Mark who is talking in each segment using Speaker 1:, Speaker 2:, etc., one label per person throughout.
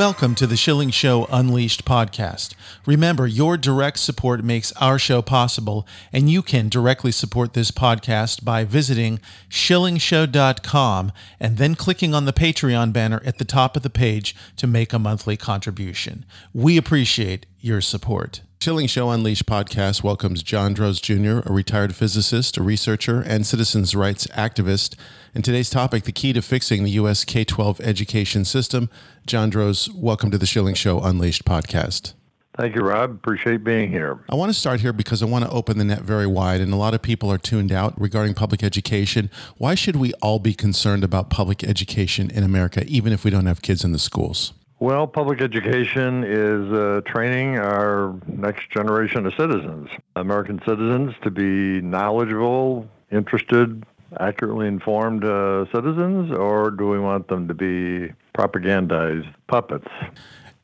Speaker 1: Welcome to the Schilling Show Unleashed podcast. Remember, your direct support makes our show possible, and you can directly support this podcast by visiting schillingshow.com and then clicking on the Patreon banner at the top of the page to make a monthly contribution. We appreciate your support. Schilling Show Unleashed podcast welcomes John Droz Jr., a retired physicist, a researcher, and citizens' rights activist. In today's topic, the key to fixing the U.S. K 12 education system. John Droz, welcome to the Schilling Show Unleashed podcast.
Speaker 2: Thank you, Rob. Appreciate being here.
Speaker 1: I want to start here because I want to open the net very wide, and a lot of people are tuned out regarding public education. Why should we all be concerned about public education in America, even if we don't have kids in the schools?
Speaker 2: Well, public education is uh, training our next generation of citizens, American citizens, to be knowledgeable, interested, accurately informed uh, citizens, or do we want them to be propagandized puppets?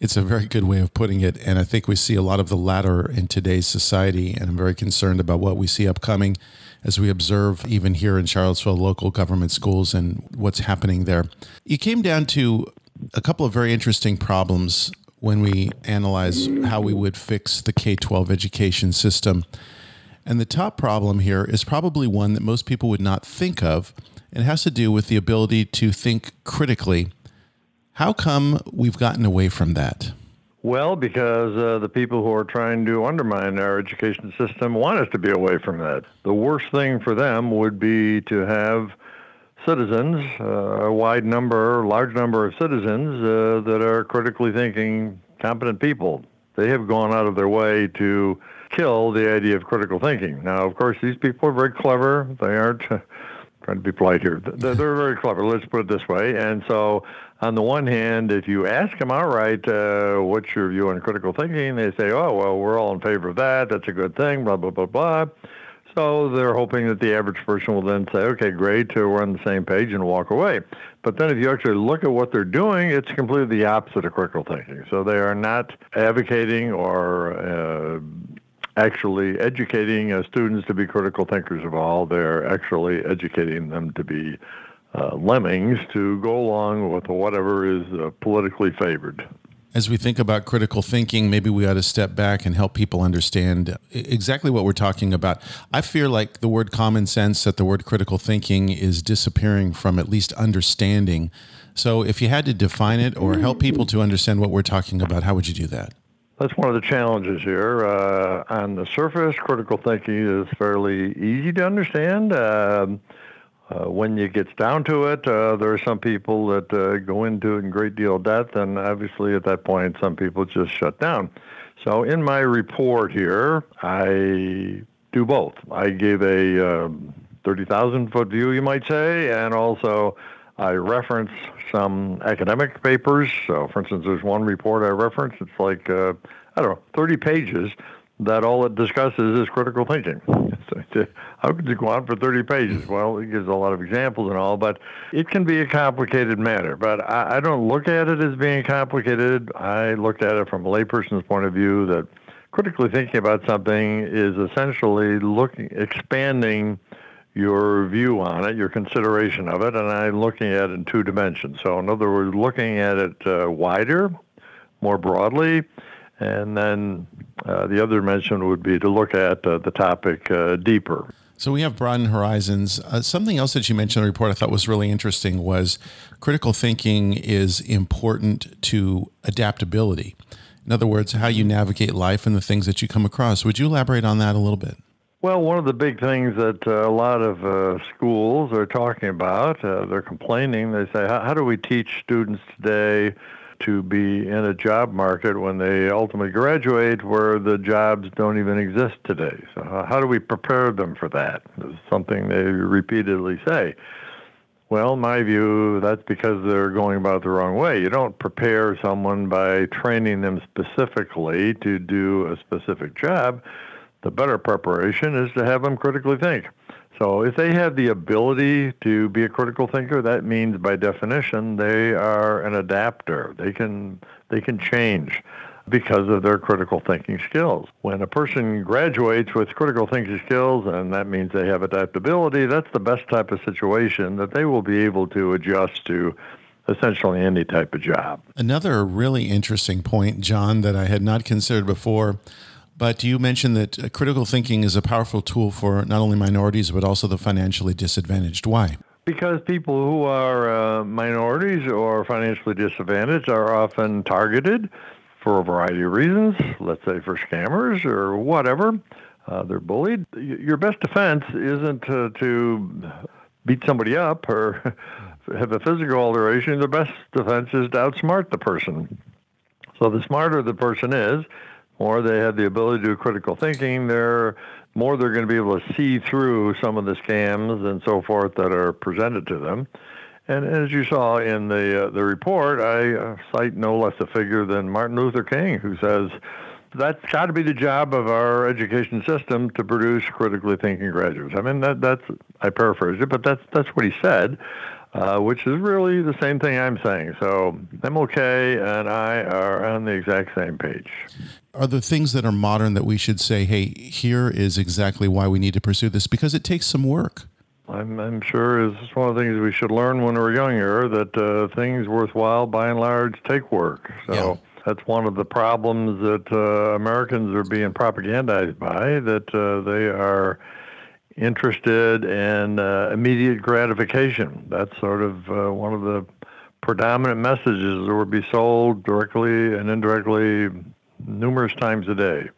Speaker 1: It's a very good way of putting it. And I think we see a lot of the latter in today's society. And I'm very concerned about what we see upcoming as we observe, even here in Charlottesville, local government schools and what's happening there. You came down to a couple of very interesting problems when we analyze how we would fix the K 12 education system. And the top problem here is probably one that most people would not think of. It has to do with the ability to think critically. How come we've gotten away from that?
Speaker 2: Well, because uh, the people who are trying to undermine our education system want us to be away from that. The worst thing for them would be to have citizens, uh, a wide number, large number of citizens uh, that are critically thinking, competent people. They have gone out of their way to kill the idea of critical thinking. Now, of course, these people are very clever. They aren't trying to be polite here. They're, very clever. Let's put it this way. And so, on the one hand, if you ask them outright, uh, what's your view on critical thinking? They say, oh, well, we're all in favor of that. That's a good thing. Blah blah blah blah. So they're hoping that the average person will then say, okay, great, we're on the same page and walk away. But then if you actually look at what they're doing, it's completely the opposite of critical thinking. So they are not advocating or uh, actually educating uh, students to be critical thinkers of all. They're actually educating them to be uh, lemmings to go along with whatever is uh, politically favored
Speaker 1: as we think about critical thinking, maybe we ought to step back and help people understand exactly what we're talking about. I fear like the word common sense, that the word critical thinking is disappearing from at least understanding. So, if you had to define it or help people to understand what we're talking about, how would you do that?
Speaker 2: That's one of the challenges here. Uh, on the surface, critical thinking is fairly easy to understand. Um, uh, when it gets down to it, uh, there are some people that uh, go into it in great deal of depth, and obviously at that point, some people just shut down. So in my report here, I do both. I gave a um, 30,000 foot view, you might say, and also I reference some academic papers. So, for instance, there's one report I reference. It's like, uh, I don't know, 30 pages that all it discusses is critical thinking. How could you go on for 30 pages? Well, it gives a lot of examples and all, but it can be a complicated matter. But I, I don't look at it as being complicated. I looked at it from a layperson's point of view that critically thinking about something is essentially looking, expanding your view on it, your consideration of it, and I'm looking at it in two dimensions. So, in other words, looking at it uh, wider, more broadly, and then uh, the other dimension would be to look at uh, the topic uh, deeper.
Speaker 1: So we have broadened horizons. Uh, something else that you mentioned in the report I thought was really interesting was critical thinking is important to adaptability. In other words, how you navigate life and the things that you come across. Would you elaborate on that a little bit?
Speaker 2: Well, one of the big things that uh, a lot of uh, schools are talking about, uh, they're complaining. They say, how, how do we teach students today to be in a job market when they ultimately graduate where the jobs don't even exist today. So uh, how do we prepare them for that? It's something they repeatedly say. Well, my view, that's because they're going about the wrong way. You don't prepare someone by training them specifically to do a specific job. The better preparation is to have them critically think. So if they have the ability to be a critical thinker, that means by definition they are an adapter. They can they can change because of their critical thinking skills. When a person graduates with critical thinking skills, and that means they have adaptability, that's the best type of situation that they will be able to adjust to essentially any type of job.
Speaker 1: Another really interesting point, John, that I had not considered before. But you mentioned that uh, critical thinking is a powerful tool for not only minorities, but also the financially disadvantaged. Why?
Speaker 2: Because people who are uh, minorities or financially disadvantaged are often targeted for a variety of reasons, let's say for scammers or whatever. Uh, they're bullied. Your best defense isn't to, to beat somebody up or have a physical alteration. The best defense is to outsmart the person. So the smarter the person is, more they have the ability to do critical thinking, they're more they're going to be able to see through some of the scams and so forth that are presented to them. And as you saw in the uh, the report, I uh, cite no less a figure than Martin Luther King, who says that's got to be the job of our education system to produce critically thinking graduates. I mean, that that's I paraphrase it, but that's that's what he said, uh, which is really the same thing I'm saying. So MLK and I are on the exact same page.
Speaker 1: Are the things that are modern that we should say, hey, here is exactly why we need to pursue this because it takes some work?
Speaker 2: I'm, I'm sure is one of the things we should learn when we're younger that uh, things worthwhile, by and large, take work. So yeah. that's one of the problems that uh, Americans are being propagandized by. That uh, they are interested in uh, immediate gratification. That's sort of uh, one of the predominant messages that would be sold directly and indirectly numerous times a day.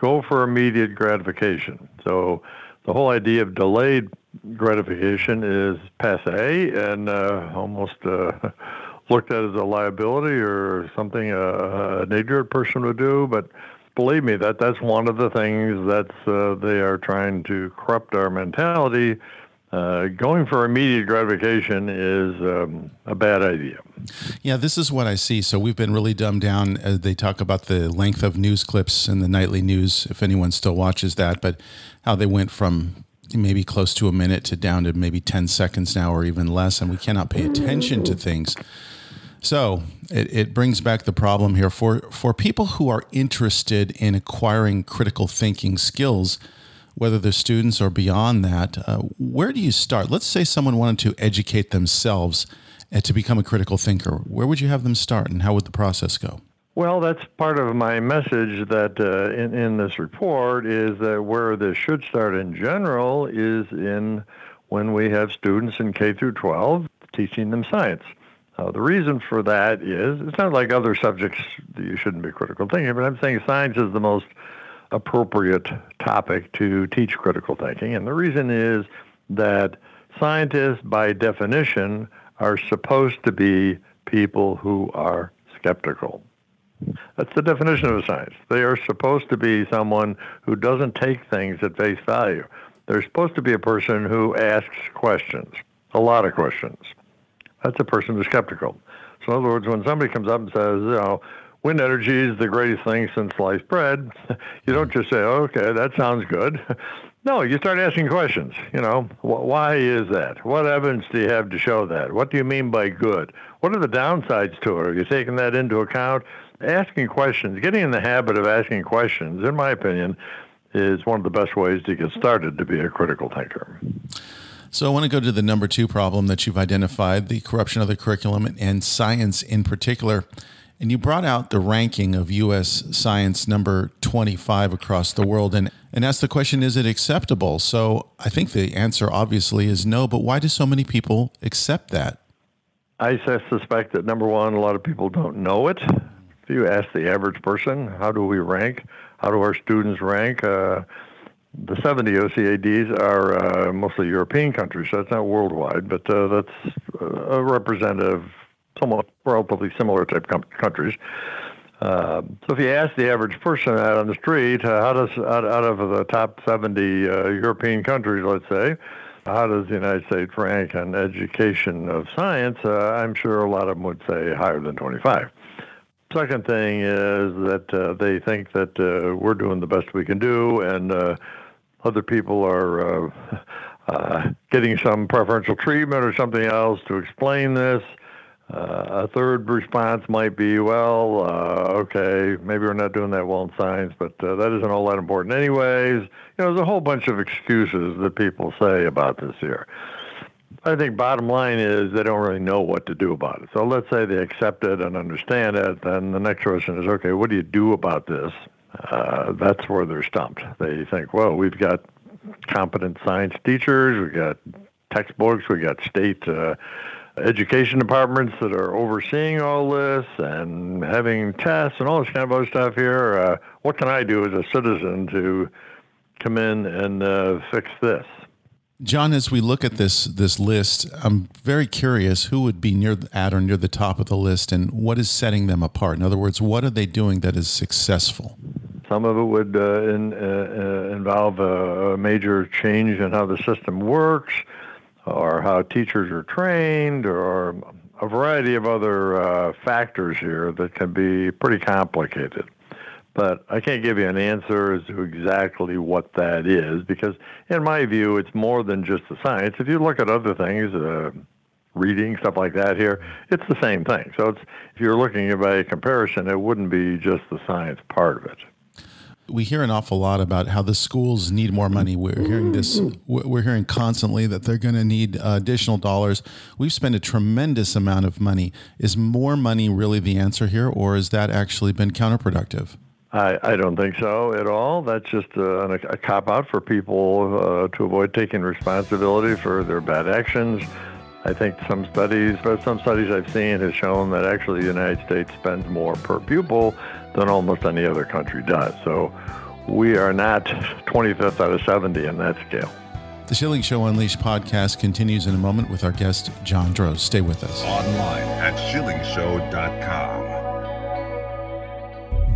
Speaker 2: Go for immediate gratification. So the whole idea of delayed gratification is passe and uh, almost uh, looked at as a liability or something uh, an ignorant person would do. But believe me, that that's one of the things that uh, they are trying to corrupt our mentality. Uh, going for immediate gratification is um, a bad idea.
Speaker 1: Yeah, this is what I see. So we've been really dumbed down as they talk about the length of news clips in the nightly news, if anyone still watches that, but how they went from maybe close to a minute to down to maybe 10 seconds now or even less, and we cannot pay attention to things. So it, it brings back the problem here for, for people who are interested in acquiring critical thinking skills, whether they're students or beyond that. Uh, where do you start? Let's say someone wanted to educate themselves uh, to become a critical thinker. Where would you have them start, and how would the process go?
Speaker 2: Well, that's part of my message that uh, in, in this report is that where this should start in general is in when we have students in K through 12 teaching them science. Uh, the reason for that is it's not like other subjects you shouldn't be critical thinking, but I'm saying science is the most appropriate topic to teach critical thinking. And the reason is that scientists, by definition, are supposed to be people who are skeptical. That's the definition of a science. They are supposed to be someone who doesn't take things at face value. They're supposed to be a person who asks questions, a lot of questions. That's a person who's skeptical. So, in other words, when somebody comes up and says, you know, wind energy is the greatest thing since sliced bread, you don't just say, oh, okay, that sounds good. No, you start asking questions. You know, why is that? What evidence do you have to show that? What do you mean by good? What are the downsides to it? Are you taking that into account? asking questions, getting in the habit of asking questions, in my opinion, is one of the best ways to get started to be a critical thinker.
Speaker 1: So I want to go to the number two problem that you've identified the corruption of the curriculum and science in particular. And you brought out the ranking of U.S. science number 25 across the world and, and asked the question, is it acceptable? So I think the answer obviously is no, but why do so many people accept that?
Speaker 2: I suspect that number one, a lot of people don't know it If you ask the average person, how do we rank? How do our students rank? Uh, the 70 OECDs are uh, mostly European countries, so that's not worldwide, but uh, that's a representative, somewhat relatively similar type com- countries. Uh, so if you ask the average person out on the street, uh, how does out, out, of the top 70 uh, European countries, let's say, how does the United States rank on education of science? Uh, I'm sure a lot of them would say higher than 25. Second thing is that uh, they think that uh, we're doing the best we can do, and uh, other people are getting some preferential treatment or something else to explain this. A third response might be, well, okay, maybe we're not doing that well in science, but that isn't all that important anyways. You know, there's a whole bunch of excuses that people say about this here. I think bottom line is they don't really know what to do about it. So let's say they accept it and understand it. Then the next question is, okay, what do you do about this? Uh, that's where they're stumped. They think, well, we've got competent science teachers, we've got textbooks, we've got state uh, education departments that are overseeing all this and having tests and all this kind of other stuff here. Uh, what can I do as a citizen to come in and uh, fix this?
Speaker 1: John, as we look at this this list, I'm very curious who would be near at or near the top of the list, and what is setting them apart. In other words, what are they doing that is successful?
Speaker 2: Some of it would uh, in, uh, uh involve a, a, major change in how the system works or how teachers are trained or a variety of other uh, factors here that can be pretty complicated. But I can't give you an answer as to exactly what that is because, in my view, it's more than just the science. If you look at other things, uh, reading stuff like that here, it's the same thing. So if you're looking at a comparison, it wouldn't be just the science part of it
Speaker 1: we hear an awful lot about how the schools need more money. We're hearing this. We're hearing constantly that they're going to need additional dollars. We've spent a tremendous amount of money. Is more money really the answer here, or has that actually been counterproductive?
Speaker 2: I, I don't think so at all. That's just a, a cop out for people uh, to avoid taking responsibility for their bad actions. I think some studies, but some studies I've seen have shown that actually the United States spends more per pupil than almost any other country does. So we are not 25th out of 70 in that scale.
Speaker 1: The Schilling Show Unleashed podcast continues in a moment with our guest, John Droz. Stay with us.
Speaker 3: Online at schillingshow.com.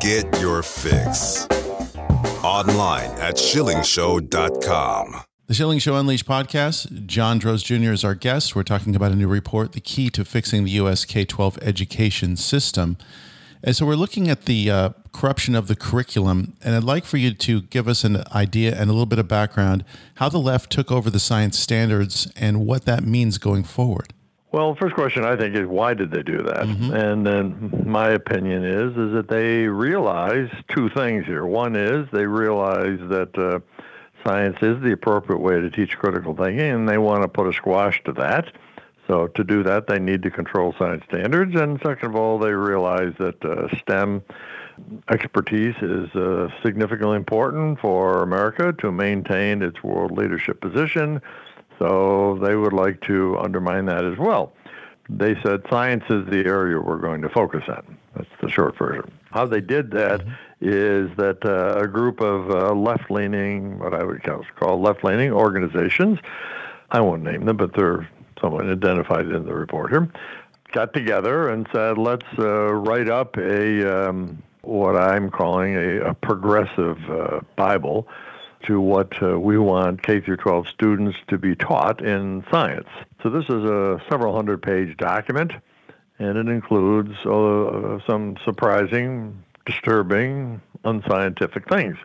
Speaker 3: Get your fix online at schillingshow.com.
Speaker 1: The Schilling Show Unleashed podcast. John Droz Jr. is our guest. We're talking about a new report, The Key to Fixing the U.S. K 12 Education System. And so we're looking at the uh, corruption of the curriculum, and I'd like for you to give us an idea and a little bit of background how the left took over the science standards and what that means going forward.
Speaker 2: Well, first question I think is why did they do that? Mm-hmm. And then my opinion is is that they realize two things here. One is they realize that uh, science is the appropriate way to teach critical thinking, and they want to put a squash to that. So to do that, they need to control science standards. And second of all, they realize that uh, STEM expertise is uh, significantly important for America to maintain its world leadership position. So they would like to undermine that as well. They said science is the area we're going to focus on. That's the short version. How they did that mm-hmm. is that uh, a group of uh, left leaning, what I would call left leaning organizations, I won't name them, but they're someone identified in the report here, got together and said, let's uh, write up a um, what I'm calling a, a progressive uh, Bible to what uh, we want K through 12 students to be taught in science. So this is a several hundred page document, and it includes uh, some surprising, disturbing, unscientific things.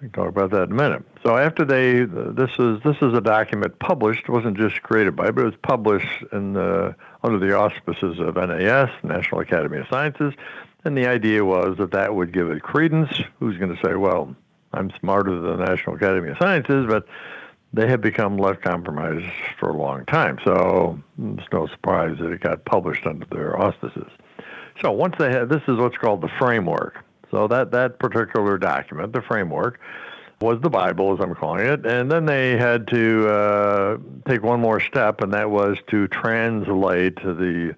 Speaker 2: We can talk about that in a minute. So after they, this is this is a document published. Wasn't just created by, but it was published in the, under the auspices of NAS, National Academy of Sciences, and the idea was that that would give it credence. Who's going to say, well, I'm smarter than the National Academy of Sciences, but they had become less compromised for a long time. So it's no surprise that it got published under their auspices. So once they had, this is what's called the framework. So that, that particular document, the framework, was the Bible, as I'm calling it. And then they had to uh, take one more step, and that was to translate the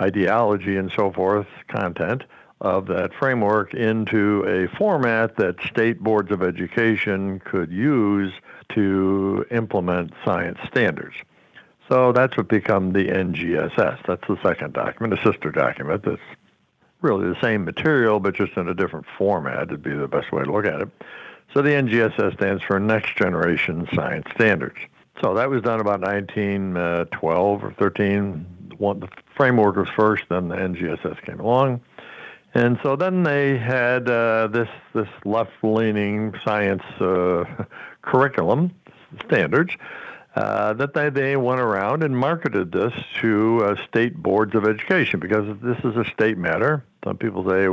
Speaker 2: ideology and so forth, content of that framework into a format that state boards of education could use to implement science standards. So that's what become the NGSS. That's the second document, a sister document that's really the same material but just in a different format would be the best way to look at it. So the NGSS stands for Next Generation Science Standards. So that was done about 1912 uh, or 13. One, the framework was first, then the NGSS came along. And so then they had uh, this this left-leaning science uh, curriculum standards uh, that they, they went around and marketed this to uh, state boards of education because this is a state matter. Some people say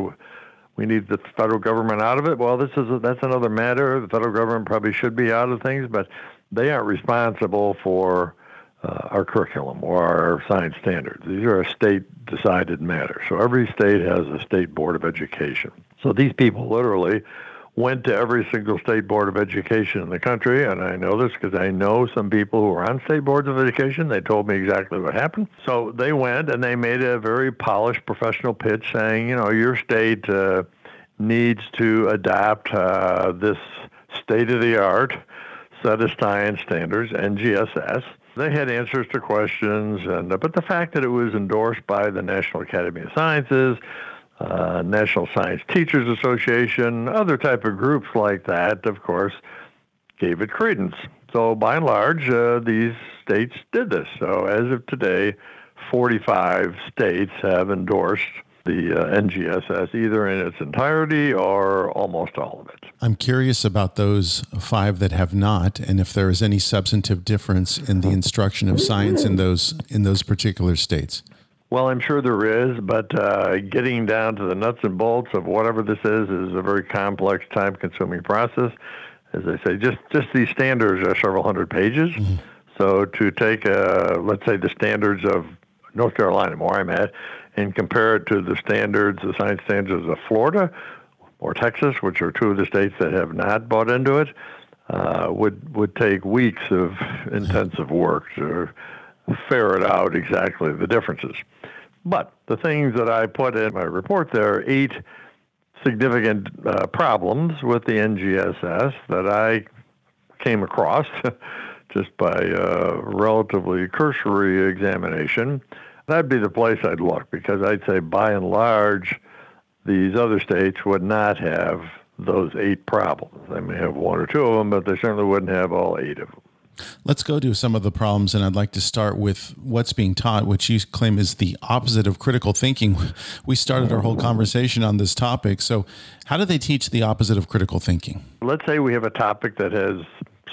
Speaker 2: we need the federal government out of it. Well, this is a, that's another matter. The federal government probably should be out of things, but they aren't responsible for uh, our curriculum or our science standards. These are a state decided matter. So every state has a state board of education. So these people literally went to every single state board of education in the country, and I know this because I know some people who are on state boards of education. They told me exactly what happened. So they went and they made a very polished professional pitch saying, you know, your state uh, needs to adopt uh, this state of the art set of science standards, NGSS, they had answers to questions, and but the fact that it was endorsed by the National Academy of Sciences, uh, National Science Teachers Association, other type of groups like that, of course, gave it credence. So by and large, uh, these states did this. So as of today, 45 states have endorsed the uh, NGSS either in its entirety or almost all of it.
Speaker 1: I'm curious about those five that have not, and if there is any substantive difference in the instruction of science in those in those particular states.
Speaker 2: Well, I'm sure there is, but uh, getting down to the nuts and bolts of whatever this is is a very complex, time-consuming process. As I say, just just these standards are several hundred pages. Mm-hmm. So to take, uh, let's say, the standards of North Carolina, where I'm at, and compare it to the standards, the science standards of Florida or Texas, which are two of the states that have not bought into it, uh, would would take weeks of intensive work to ferret out exactly the differences. But the things that I put in my report there are eight significant uh, problems with the NGSS that I came across just by a relatively cursory examination That'd be the place I'd look because I'd say by and large, these other states would not have those eight problems. They may have one or two of them, but they certainly wouldn't have all eight of them.
Speaker 1: Let's go to some of the problems, and I'd like to start with what's being taught, which you claim is the opposite of critical thinking. We started our whole conversation on this topic. So, how do they teach the opposite of critical thinking?
Speaker 2: Let's say we have a topic that has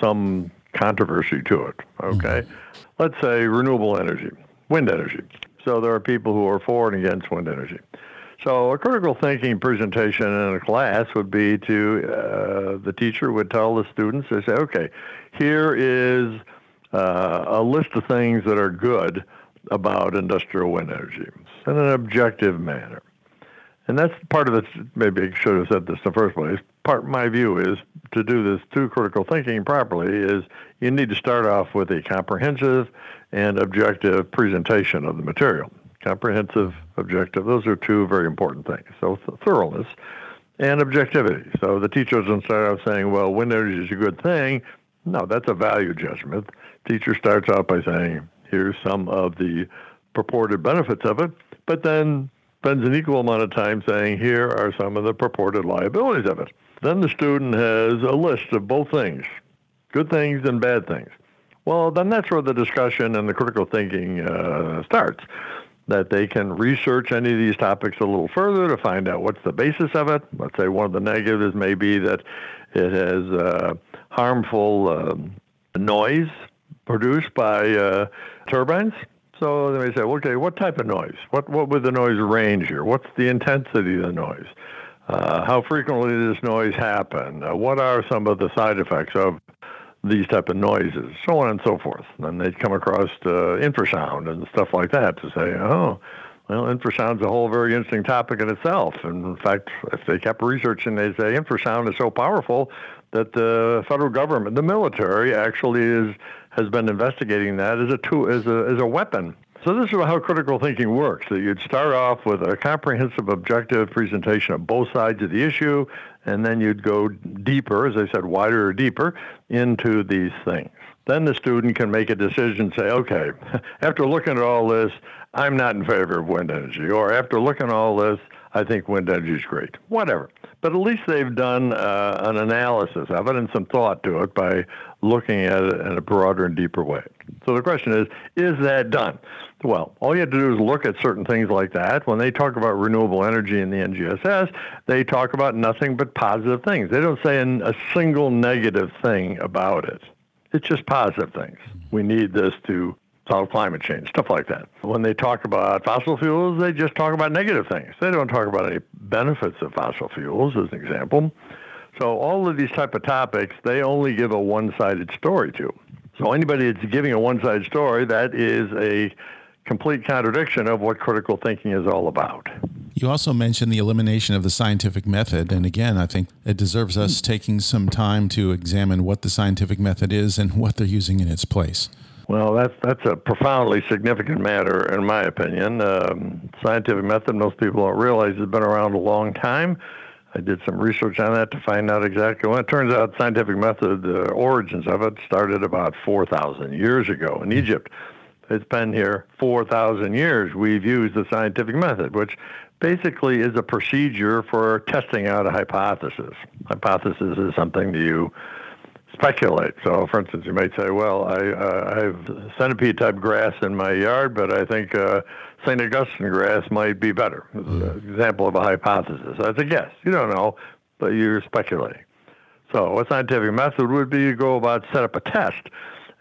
Speaker 2: some controversy to it, okay? Mm-hmm. Let's say renewable energy wind energy. So there are people who are for and against wind energy. So a critical thinking presentation in a class would be to uh, the teacher would tell the students, they say, okay, here is uh, a list of things that are good about industrial wind energy in an objective manner. And that's part of it. Maybe I should have said this in the first place. Part my view is to do this through critical thinking properly is you need to start off with a comprehensive and objective presentation of the material. Comprehensive, objective, those are two very important things. So th- thoroughness and objectivity. So the teacher doesn't start out saying, well, wind energy is a good thing. No, that's a value judgment. Teacher starts out by saying, here's some of the purported benefits of it, but then spends an equal amount of time saying, here are some of the purported liabilities of it. Then the student has a list of both things, good things and bad things. Well, then that's where the discussion and the critical thinking uh, starts. That they can research any of these topics a little further to find out what's the basis of it. Let's say one of the negatives may be that It has uh, harmful um, noise produced by uh, turbines. So they may say, okay, what type of noise? What what would the noise range here? What's the intensity of the noise? Uh, how frequently does noise happen? Uh, what are some of the side effects of these type of noises? So on and so forth. And they'd come across uh, infrasound and stuff like that to say, oh, well, infrasound's a whole very interesting topic in itself. And in fact, if they kept researching, they'd say infrasound is so powerful that the federal government, the military, actually is has been investigating that as a tool, as a as a weapon. So this is how critical thinking works. That you'd start off with a comprehensive, objective presentation of both sides of the issue, and then you'd go deeper, as I said, wider or deeper into these things. Then the student can make a decision, say, okay, after looking at all this, I'm not in favor of wind energy, or after looking at all this, I think wind energy is great. Whatever. But at least they've done uh, an analysis of it and some thought to it by looking at it in a broader and deeper way. So the question is, is that done? Well, all you have to do is look at certain things like that. When they talk about renewable energy in the NGSS, they talk about nothing but positive things. They don't say a single negative thing about it. It's just positive things. We need this to solve climate change, stuff like that. When they talk about fossil fuels, they just talk about negative things. They don't talk about any benefits of fossil fuels, as an example. So all of these type of topics, they only give a one-sided story to. So anybody that's giving a one-sided story, that is a complete contradiction of what critical thinking is all about.
Speaker 1: You also mentioned the elimination of the scientific method. And again, I think it deserves us taking some time to examine what the scientific method is and what they're using in its place.
Speaker 2: Well, that's that's a profoundly significant matter, in my opinion. Um, scientific method, most people don't realize, has been around a long time. I did some research on that to find out exactly when. It turns out scientific method, the origins of it, started about 4,000 years ago in Egypt. It's been here 4,000 years. We've used the scientific method, which basically is a procedure for testing out a hypothesis. Hypothesis is something that you speculate. So, for instance, you might say, "Well, I, uh, I have centipede type grass in my yard, but I think uh, St. Augustine grass might be better." Mm. An example of a hypothesis. That's a guess. You don't know, but you're speculating. So, a scientific method would be to go about set up a test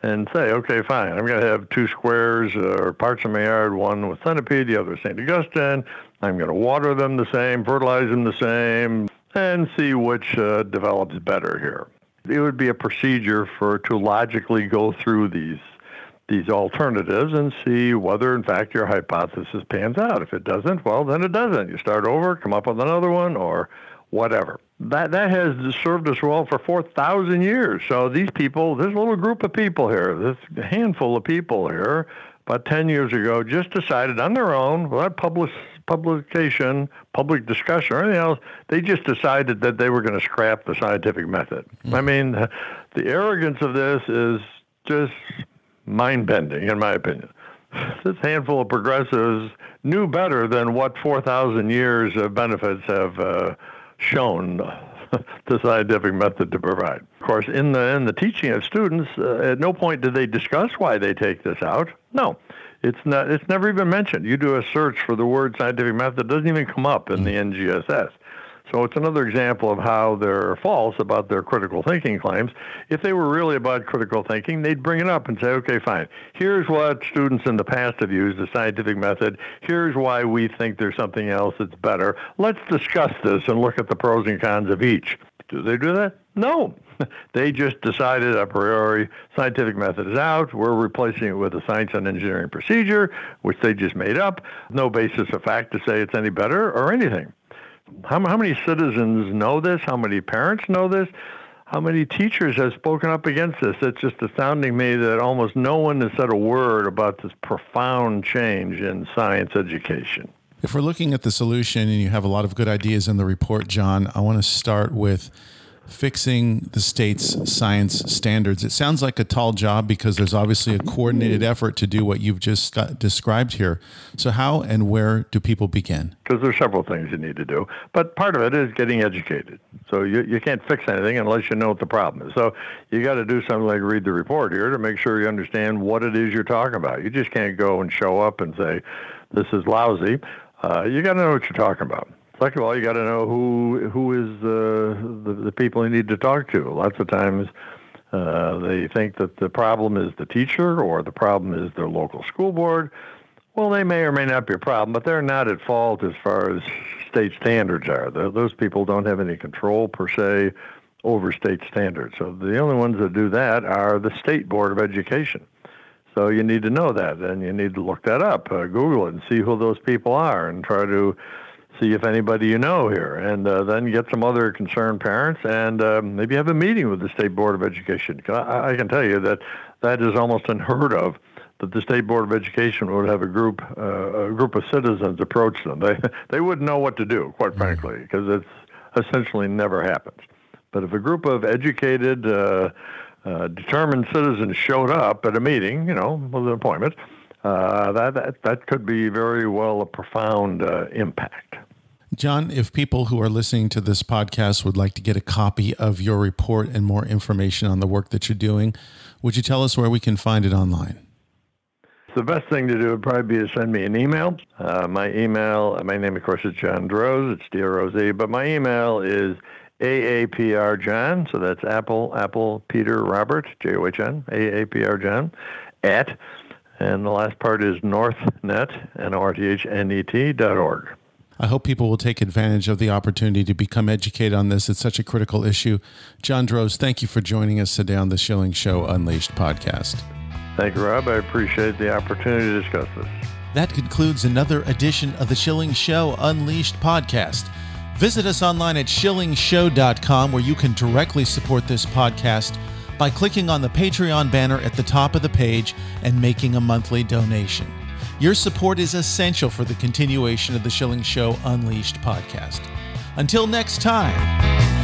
Speaker 2: and say, okay, fine, I'm going to have two squares uh, or parts of my yard, one with centipede, the other St. Augustine. I'm going to water them the same, fertilize them the same, and see which uh, develops better here. It would be a procedure for to logically go through these these alternatives and see whether in fact your hypothesis pans out. If it doesn't, well then it doesn't. You start over, come up with another one or whatever. That that has served us well for 4,000 years. So these people, this little group of people here, this handful of people here, about 10 years ago, just decided on their own, without public, publication, public discussion, or anything else, they just decided that they were going to scrap the scientific method. Mm-hmm. I mean, the arrogance of this is just mind bending, in my opinion. This handful of progressives knew better than what 4,000 years of benefits have. Uh, shown the scientific method to provide. Of course, in the in the teaching of students, uh, at no point do they discuss why they take this out. No, it's not. It's never even mentioned. You do a search for the word scientific method, it doesn't even come up in the NGSS. So it's another example of how they're false about their critical thinking claims. If they were really about critical thinking, they'd bring it up and say, okay, fine. Here's what students in the past have used, the scientific method. Here's why we think there's something else that's better. Let's discuss this and look at the pros and cons of each. Do they do that? No. they just decided a priori scientific method is out. We're replacing it with a science and engineering procedure, which they just made up. No basis of fact to say it's any better or anything. How, how many citizens know this? How many parents know this? How many teachers have spoken up against this? It's just astounding me that almost no one has said a word about this profound change in science education.
Speaker 1: If we're looking at the solution and you have a lot of good ideas in the report, John, I want to start with fixing the state's science standards. It sounds like a tall job because there's obviously a coordinated effort to do what you've just described here. So, how and where do people begin?
Speaker 2: Because there's several things you need to do, but part of it is getting educated. So you, you can't fix anything unless you know what the problem is. So you got to do something like read the report here to make sure you understand what it is you're talking about. You just can't go and show up and say, "This is lousy." Uh, you got to know what you're talking about. Second of all, you got to know who who is uh, the the people you need to talk to. Lots of times, uh, they think that the problem is the teacher or the problem is their local school board. Well, they may or may not be a problem, but they're not at fault as far as state standards are. those people don't have any control per se over state standards. So the only ones that do that are the state board of education. So you need to know that, and you need to look that up, uh, Google it, and see who those people are, and try to see if anybody you know here, and uh, then get some other concerned parents, and uh, maybe have a meeting with the State Board of Education. I, I can tell you that that is almost unheard of that the State Board of Education would have a group uh, a group of citizens approach them. They they wouldn't know what to do, quite mm-hmm. frankly, because it's essentially never happens. But if a group of educated, uh, uh, determined citizens showed up at a meeting, you know, with an appointment, uh, that, that that could be very well a profound uh, impact.
Speaker 1: John, if people who are listening to this podcast would like to get a copy of your report and more information on the work that you're doing, would you tell us where we can find it online?
Speaker 2: The best thing to do would probably be to send me an email. Uh, my email, my name, of course, is John Droz. It's D-R-O-Z, but my email is AAPR John, so that's Apple, Apple, Peter, Robert, J-O-H-N, AAPR John, at, and the last part is northnet, N-O-R-T-H-N-E-T dot org.
Speaker 1: I hope people will take advantage of the opportunity to become educated on this. It's such a critical issue. John Droz, thank you for joining us today on the Schilling Show Unleashed podcast.
Speaker 2: Thank you, Rob. I appreciate the opportunity to discuss this.
Speaker 1: That concludes another edition of the Schilling Show Unleashed podcast. Visit us online at schillingshow.com where you can directly support this podcast by clicking on the Patreon banner at the top of the page and making a monthly donation. Your support is essential for the continuation of the Schilling Show Unleashed podcast. Until next time.